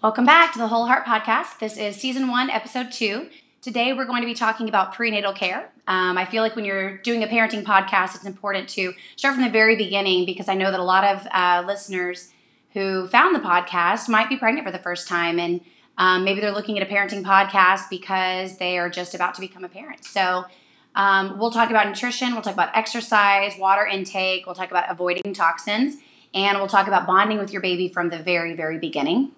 Welcome back to the Whole Heart Podcast. This is season one, episode two. Today, we're going to be talking about prenatal care. Um, I feel like when you're doing a parenting podcast, it's important to start from the very beginning because I know that a lot of uh, listeners who found the podcast might be pregnant for the first time and um, maybe they're looking at a parenting podcast because they are just about to become a parent. So, um, we'll talk about nutrition, we'll talk about exercise, water intake, we'll talk about avoiding toxins, and we'll talk about bonding with your baby from the very, very beginning.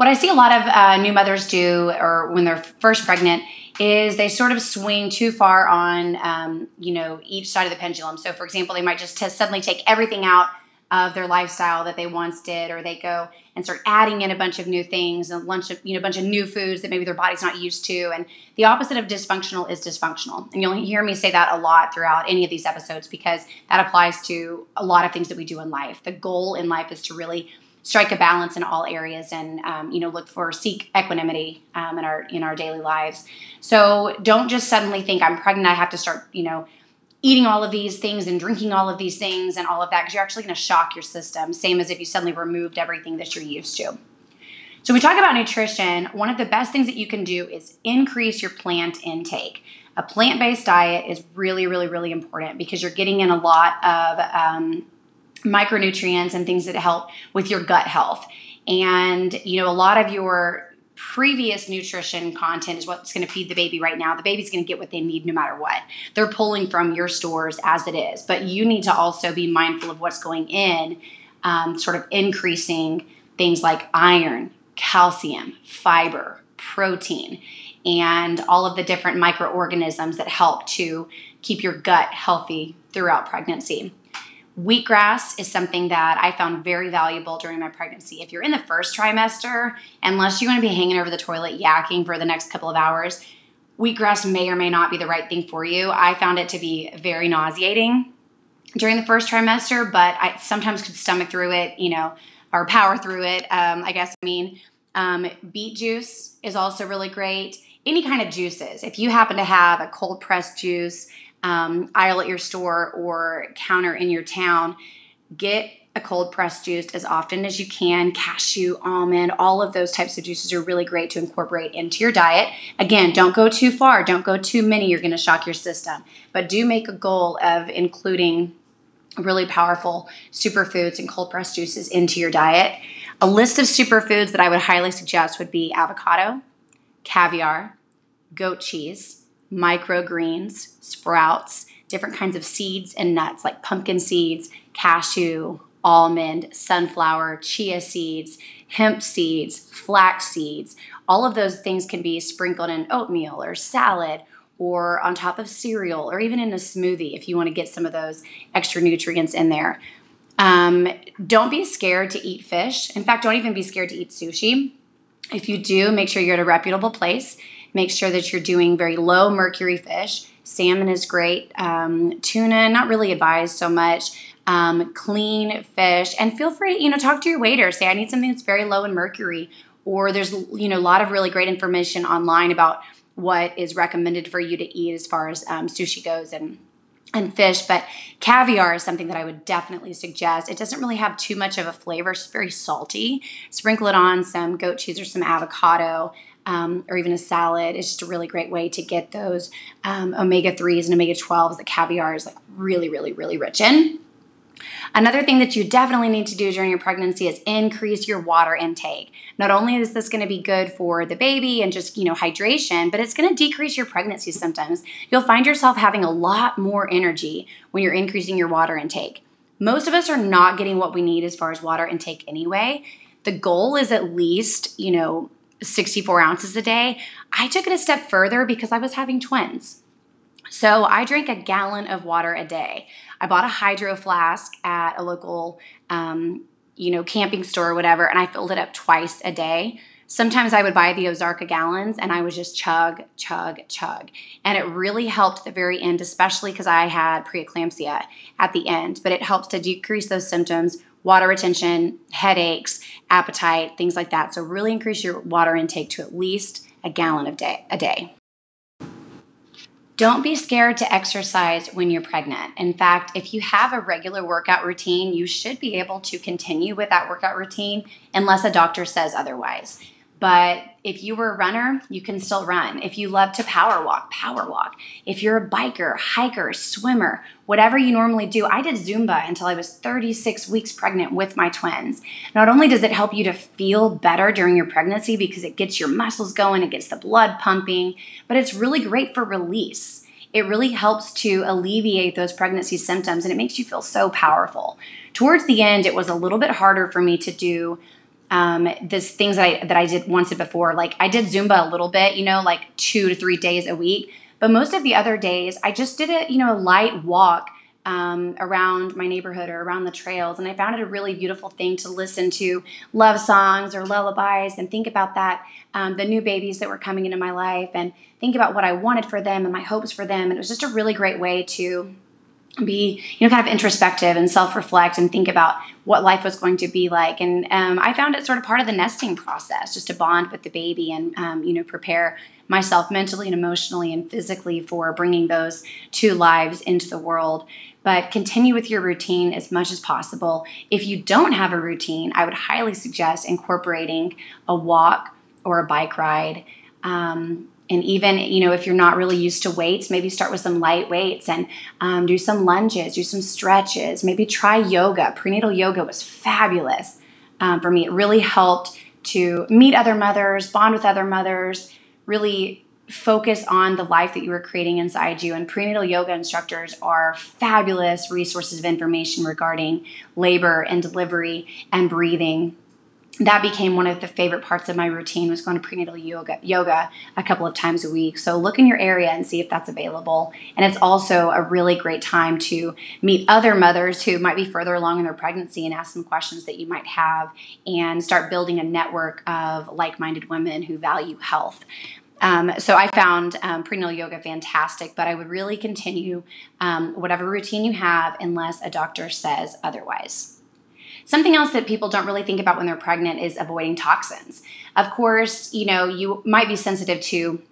What I see a lot of uh, new mothers do, or when they're first pregnant, is they sort of swing too far on, um, you know, each side of the pendulum. So, for example, they might just t- suddenly take everything out of their lifestyle that they once did, or they go and start adding in a bunch of new things, a bunch of you know, a bunch of new foods that maybe their body's not used to. And the opposite of dysfunctional is dysfunctional. And you'll hear me say that a lot throughout any of these episodes because that applies to a lot of things that we do in life. The goal in life is to really strike a balance in all areas and um, you know look for seek equanimity um, in our in our daily lives. So don't just suddenly think i'm pregnant i have to start you know eating all of these things and drinking all of these things and all of that because you're actually going to shock your system same as if you suddenly removed everything that you're used to. So we talk about nutrition. One of the best things that you can do is increase your plant intake. A plant-based diet is really really really important because you're getting in a lot of um, micronutrients and things that help with your gut health. And, you know, a lot of your previous nutrition content is what's going to feed the baby right now. The baby's going to get what they need no matter what. They're pulling from your stores as it is, but you need to also be mindful of what's going in, um, sort of increasing things like iron, calcium, fiber, protein, and all of the different microorganisms that help to keep your gut healthy throughout pregnancy. Wheatgrass is something that I found very valuable during my pregnancy. If you're in the first trimester, unless you're going to be hanging over the toilet yakking for the next couple of hours, wheatgrass may or may not be the right thing for you. I found it to be very nauseating during the first trimester, but I sometimes could stomach through it, you know, or power through it. Um, I guess I mean, um, beet juice is also really great. Any kind of juices. If you happen to have a cold pressed juice, um, aisle at your store or counter in your town, get a cold pressed juice as often as you can. Cashew, almond, all of those types of juices are really great to incorporate into your diet. Again, don't go too far, don't go too many, you're going to shock your system. But do make a goal of including really powerful superfoods and cold pressed juices into your diet. A list of superfoods that I would highly suggest would be avocado, caviar, goat cheese microgreens, sprouts, different kinds of seeds and nuts like pumpkin seeds, cashew, almond, sunflower, chia seeds, hemp seeds, flax seeds. All of those things can be sprinkled in oatmeal or salad or on top of cereal or even in a smoothie if you want to get some of those extra nutrients in there. Um, don't be scared to eat fish. In fact, don't even be scared to eat sushi. If you do, make sure you're at a reputable place Make sure that you're doing very low mercury fish. Salmon is great. Um, tuna, not really advised so much. Um, clean fish, and feel free to you know talk to your waiter. Say I need something that's very low in mercury. Or there's you know a lot of really great information online about what is recommended for you to eat as far as um, sushi goes and and fish, but caviar is something that I would definitely suggest. It doesn't really have too much of a flavor, it's very salty. Sprinkle it on some goat cheese or some avocado um, or even a salad. is just a really great way to get those um, omega 3s and omega 12s that caviar is like really, really, really rich in. Another thing that you definitely need to do during your pregnancy is increase your water intake. Not only is this going to be good for the baby and just, you know, hydration, but it's going to decrease your pregnancy symptoms. You'll find yourself having a lot more energy when you're increasing your water intake. Most of us are not getting what we need as far as water intake anyway. The goal is at least, you know, 64 ounces a day. I took it a step further because I was having twins. So I drank a gallon of water a day. I bought a hydro flask at a local, um, you know, camping store or whatever, and I filled it up twice a day. Sometimes I would buy the Ozarka gallons and I would just chug, chug, chug. And it really helped at the very end, especially because I had preeclampsia at the end. But it helps to decrease those symptoms, water retention, headaches, appetite, things like that. So really increase your water intake to at least a gallon of day a day. Don't be scared to exercise when you're pregnant. In fact, if you have a regular workout routine, you should be able to continue with that workout routine unless a doctor says otherwise. But if you were a runner, you can still run. If you love to power walk, power walk. If you're a biker, hiker, swimmer, whatever you normally do, I did Zumba until I was 36 weeks pregnant with my twins. Not only does it help you to feel better during your pregnancy because it gets your muscles going, it gets the blood pumping, but it's really great for release. It really helps to alleviate those pregnancy symptoms and it makes you feel so powerful. Towards the end, it was a little bit harder for me to do um, this things that I that I did once before. Like I did Zumba a little bit, you know, like two to three days a week. But most of the other days, I just did a you know a light walk um, around my neighborhood or around the trails, and I found it a really beautiful thing to listen to love songs or lullabies and think about that um, the new babies that were coming into my life and think about what I wanted for them and my hopes for them. And it was just a really great way to be you know kind of introspective and self-reflect and think about what life was going to be like. And um, i found it sort of part of the nesting process just to bond with the baby and um, you know prepare myself mentally and emotionally and physically for bringing those two lives into the world. But continue with your routine as much as possible. If you don't have a routine i would highly suggest incorporating a walk or a bike ride. Um, and even you know if you're not really used to weights maybe start with some light weights and um, do some lunges do some stretches maybe try yoga. Prenatal yoga was fabulous um, for me. It really helped to meet other mothers bond with other mothers really focus on the life that you were creating inside you. And prenatal yoga instructors are fabulous resources of information regarding labor and delivery and breathing that became one of the favorite parts of my routine was going to prenatal yoga yoga a couple of times a week. So look in your area and see if that's available. And it's also a really great time to meet other mothers who might be further along in their pregnancy and ask some questions that you might have and start building a network of like-minded women who value health. Um, so I found um, prenatal yoga fantastic, but I would really continue um, whatever routine you have unless a doctor says otherwise. Something else that people don't really think about when they're pregnant is avoiding toxins. Of course, you know, you might be sensitive to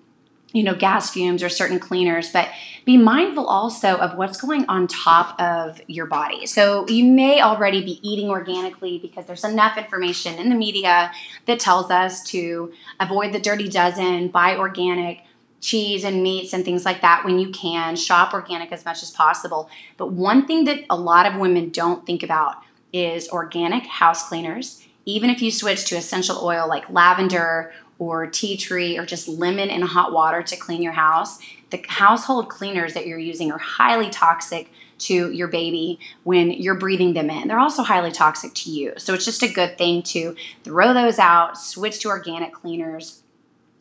you know, gas fumes or certain cleaners, but be mindful also of what's going on top of your body. So you may already be eating organically because there's enough information in the media that tells us to avoid the dirty dozen, buy organic cheese and meats and things like that when you can, shop organic as much as possible. But one thing that a lot of women don't think about is organic house cleaners. Even if you switch to essential oil like lavender or tea tree or just lemon in hot water to clean your house, the household cleaners that you're using are highly toxic to your baby when you're breathing them in. They're also highly toxic to you. So it's just a good thing to throw those out, switch to organic cleaners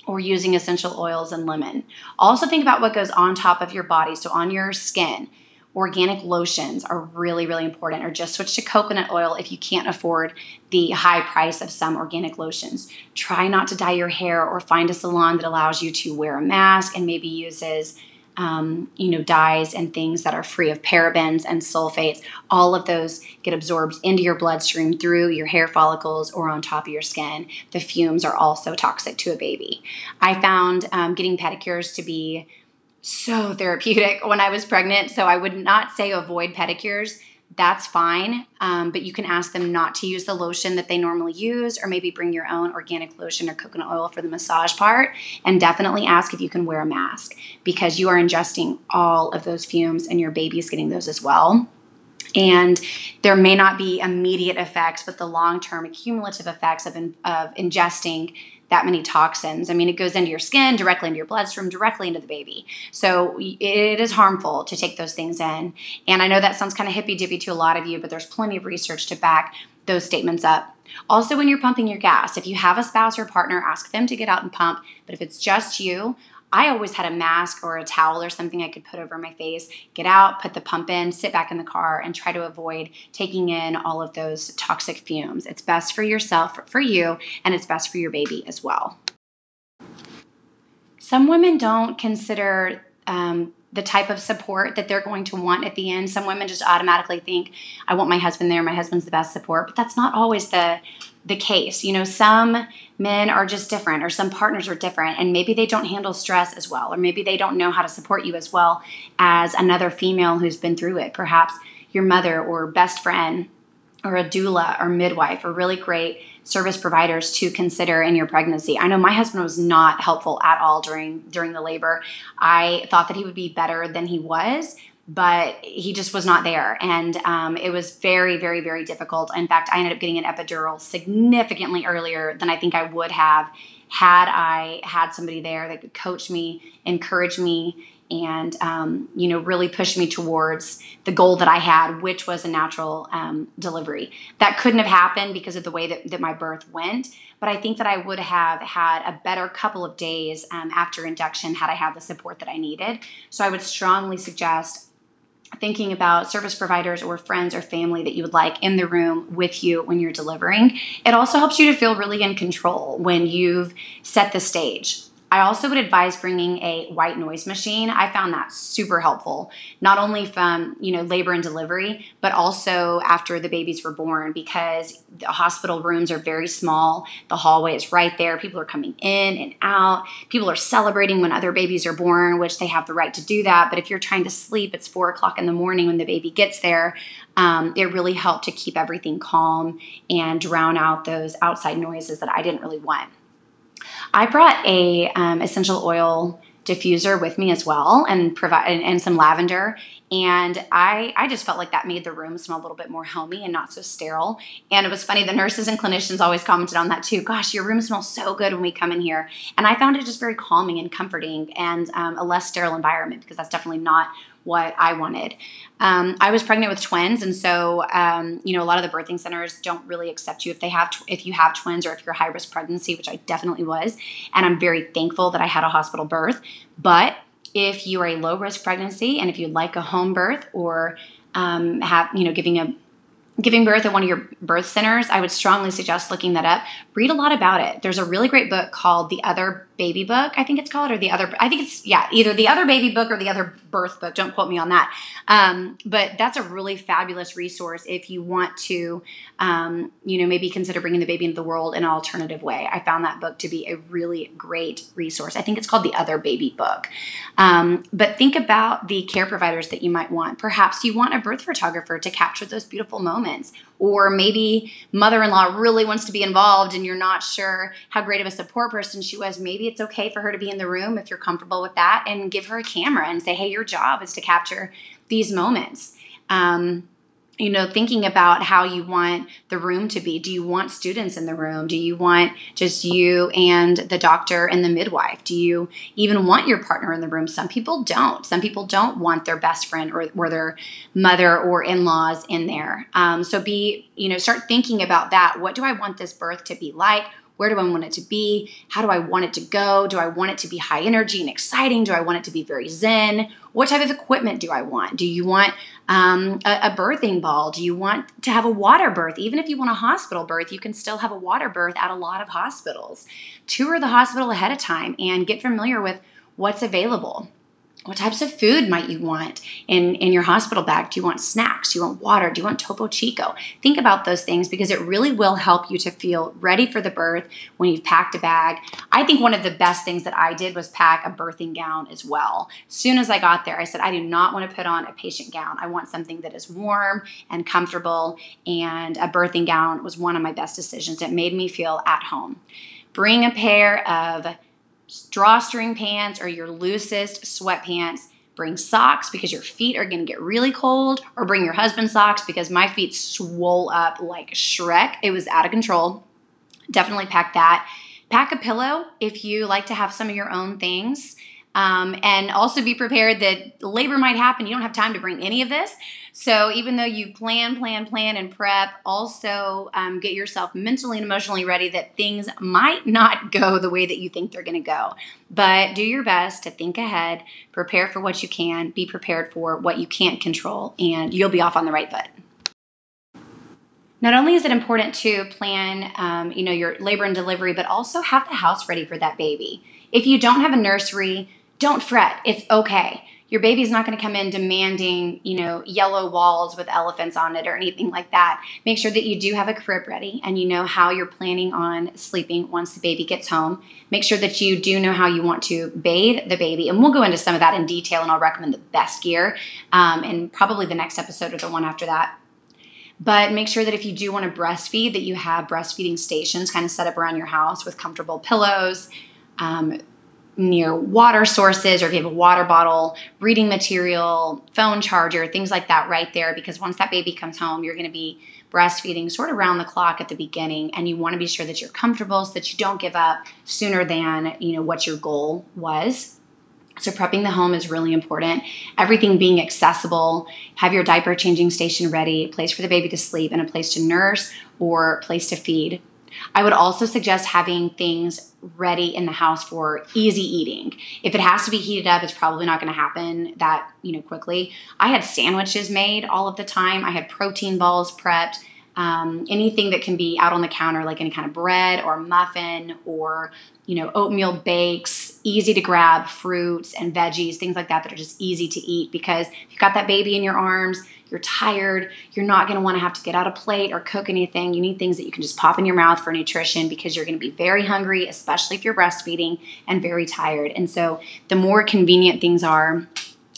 or using essential oils and lemon. Also think about what goes on top of your body, so on your skin organic lotions are really, really important, or just switch to coconut oil if you can't afford the high price of some organic lotions. Try not to dye your hair or find a salon that allows you to wear a mask and maybe uses. Um, you know, dyes and things that are free of parabens and sulfates, all of those get absorbed into your bloodstream through your hair follicles or on top of your skin. The fumes are also toxic to a baby. I found um, getting pedicures to be so therapeutic when I was pregnant. So I would not say avoid pedicures. That's fine. Um, but you can ask them not to use the lotion that they normally use, or maybe bring your own organic lotion or coconut oil for the massage part. And definitely ask if you can wear a mask because you are ingesting all of those fumes and your baby is getting those as well. And there may not be immediate effects, but the long term cumulative effects of, in, of ingesting that many toxins. I mean, it goes into your skin, directly into your bloodstream, directly into the baby. So it is harmful to take those things in. And I know that sounds kind of hippy dippy to a lot of you, but there's plenty of research to back those statements up. Also, when you're pumping your gas, if you have a spouse or partner, ask them to get out and pump. But if it's just you, I always had a mask or a towel or something I could put over my face, get out, put the pump in, sit back in the car, and try to avoid taking in all of those toxic fumes. It's best for yourself, for you, and it's best for your baby as well. Some women don't consider um, the type of support that they're going to want at the end. Some women just automatically think, I want my husband there, my husband's the best support, but that's not always the the case. You know, some men are just different, or some partners are different, and maybe they don't handle stress as well, or maybe they don't know how to support you as well as another female who's been through it. Perhaps your mother or best friend or a doula or midwife are really great service providers to consider in your pregnancy. I know my husband was not helpful at all during during the labor. I thought that he would be better than he was, but he just was not there, and um, it was very, very, very difficult. In fact, I ended up getting an epidural significantly earlier than I think I would have had I had somebody there that could coach me, encourage me, and um, you know really pushed me towards the goal that i had which was a natural um, delivery. That couldn't have happened because of the way that, that my birth went but i think that i would have had a better couple of days um, after induction had i had the support that i needed. So i would strongly suggest thinking about service providers or friends or family that you would like in the room with you when you're delivering. It also helps you to feel really in control when you've set the stage I also would advise bringing a white noise machine. I found that super helpful, not only from you know labor and delivery, but also after the babies were born because the hospital rooms are very small. The hallway is right there. People are coming in and out. People are celebrating when other babies are born, which they have the right to do that. But if you're trying to sleep, it's four o'clock in the morning when the baby gets there. Um, it really helped to keep everything calm and drown out those outside noises that I didn't really want. I brought a um, essential oil diffuser with me as well and provide and, and, some lavender. And I I just felt like that made the room smell a little bit more homey and not so sterile. And it was funny the nurses and clinicians always commented on that too. Gosh your room smells so good when we come in here. And I found it just very calming and comforting and um, a less sterile environment because that's definitely not what I wanted. Um, I was pregnant with twins, and so um, you know a lot of the birthing centers don't really accept you if they have tw- if you have twins or if you're high risk pregnancy, which I definitely was, and I'm very thankful that I had a hospital birth. But if you are a low risk pregnancy and if you'd like a home birth or um, have you know giving a giving birth at one of your birth centers, I would strongly suggest looking that up. Read a lot about it. There's a really great book called The Other Baby Book, I think it's called, or the other, I think it's, yeah, either The Other Baby Book or The Other Birth Book. Don't quote me on that. Um, but that's a really fabulous resource if you want to, um, you know, maybe consider bringing the baby into the world in an alternative way. I found that book to be a really great resource. I think it's called The Other Baby Book. Um, but think about the care providers that you might want. Perhaps you want a birth photographer to capture those beautiful moments or maybe mother-in-law really wants to be involved and you're not sure how great of a support person she was maybe it's okay for her to be in the room if you're comfortable with that and give her a camera and say hey your job is to capture these moments um, you know, thinking about how you want the room to be. Do you want students in the room? Do you want just you and the doctor and the midwife? Do you even want your partner in the room? Some people don't. Some people don't want their best friend or, or their mother or in laws in there. Um, so be, you know, start thinking about that. What do I want this birth to be like? Where do I want it to be? How do I want it to go? Do I want it to be high energy and exciting? Do I want it to be very zen? What type of equipment do I want? Do you want um, a, a, birthing ball? Do you want to have a water birth? Even if you want a hospital birth, you can still have a water birth at a lot of hospitals. Tour the hospital ahead of time and get familiar with what's available what types of food might you want in, in your hospital bag? Do you want snacks? Do you want water? Do you want Topo Chico? Think about those things because it really will help you to feel ready for the birth when you've packed a bag. I think one of the best things that I did was pack a birthing gown as well. As soon as I got there, I said, I do not want to put on a patient gown. I want something that is warm and comfortable, and a birthing gown was one of my best decisions. It made me feel at home. Bring a pair of drawstring pants or your loosest sweatpants. Bring socks because your feet are to get really cold, or bring your husband's socks because my feet swole up like Shrek. It was out of control. Definitely pack that. Pack a pillow if you like to have some of your own things. Um, and also be prepared that labor might happen. You don't have time to bring any of this. So even though you plan, plan, plan, and prep, also um, get yourself mentally and emotionally ready that things might not go the way that you think they're going to go. But do your best to think ahead, prepare for what you can, be prepared for what you can't control, and you'll be off on the right foot not only is it important to plan um, you know your labor and delivery but also have the house ready for that baby if you don't have a nursery don't fret. It's okay. your baby's not going to come in demanding, you know, yellow walls with elephants on it or anything like that. Make sure that you do have a crib ready and you know how you're planning on sleeping once the baby gets home. Make sure that you do know how you want to bathe the baby. And we'll go into some of that in detail and I'll recommend the best gear um, and probably the next episode or the one after that. But make sure that if you do want to breastfeed, that you have breastfeeding stations kind of set up around your house with comfortable pillows, um, near water sources or if you have a water bottle, reading material, phone charger, things like that right there because once that baby comes home, you're going to be breastfeeding sort of around the clock at the beginning and you want to be sure that you're comfortable so that you don't give up sooner than, you know, what your goal was. So prepping the home is really important. Everything being accessible, have your diaper changing station ready, place for the baby to sleep and a place to nurse or place to feed I would also suggest having things ready in the house for easy eating. If it has to be heated up, it's probably not going to happen that, you know, quickly. I had sandwiches made all of the time. I had protein balls prepped. Um, anything that can be out on the counter, like any kind of bread or muffin or you know oatmeal bakes, easy to grab fruits and veggies, things like that that are just easy to eat. Because if you've got that baby in your arms, you're tired, you're not going to want to have to get out a plate or cook anything. You need things that you can just pop in your mouth for nutrition because you're going to be very hungry, especially if you're breastfeeding and very tired. And so the more convenient things are,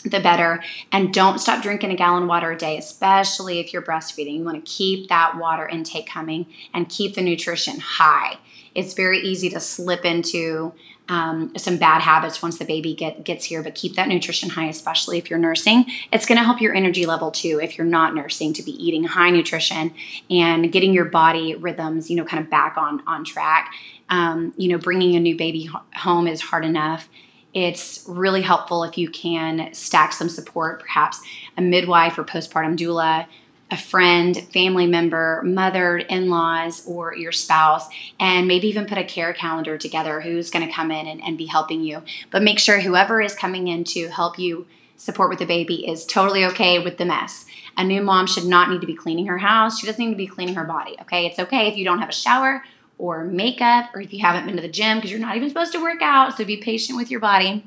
the better. And don't stop drinking a gallon of water a day, especially if you're breastfeeding. You want to keep that water intake coming and keep the nutrition high. It's very easy to slip into um, some bad habits once the baby get, gets here, but keep that nutrition high, especially if you're nursing. It's going to help your energy level too if you're not nursing to be eating high nutrition and getting your body rhythms, you know, kind of back on on track. Um, you know, bringing a new baby home is hard enough. It's really helpful if you can stack some support, perhaps a midwife or postpartum doula a friend, family member, mother, in laws, or your spouse, and maybe even put a care calendar together who's going to come in and, and be helping you. But make sure whoever is coming in to help you support with the baby is totally okay with the mess. A new mom should not need to be cleaning her house. She doesn't need to be cleaning her body, okay? It's okay if you don't have a shower or makeup or if you haven't been to the gym because you're not even supposed to work out. So be patient with your body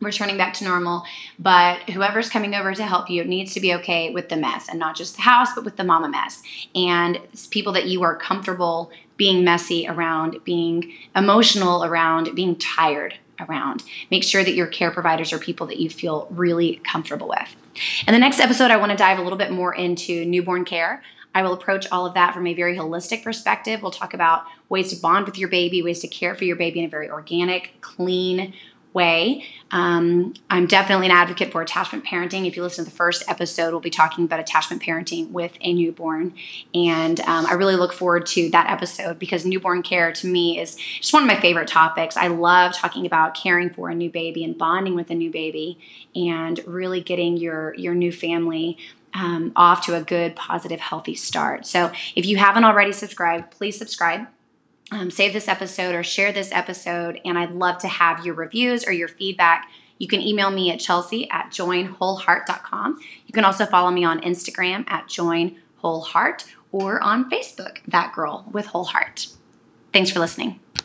returning back to normal. But whoever's coming over to help you needs to be okay with the mess and not just the house, but with the mama mess. And people that you are comfortable being messy around, being emotional around, being tired around. Make sure that your care providers are people that you feel really comfortable with. In the next episode, I want to dive a little bit more into newborn care. I will approach all of that from a very holistic perspective. We'll talk about ways to bond with your baby, ways to care for your baby in a very organic, clean, way. Um, I'm definitely an advocate for attachment parenting. If you listen to the first episode, we'll be talking about attachment parenting with a newborn. And um, I really look forward to that episode because newborn care to me is just one of my favorite topics. I love talking about caring for a new baby and bonding with a new baby and really getting your, your new family um, off to a good, positive, healthy start. So if you haven't already subscribed, please subscribe um, save this episode or share this episode. And I'd love to have your reviews or your feedback. You can email me at chelsea at joinwholeheart.com. You can also follow me on Instagram at joinwholeheart or on Facebook, that girl with whole heart. Thanks for listening.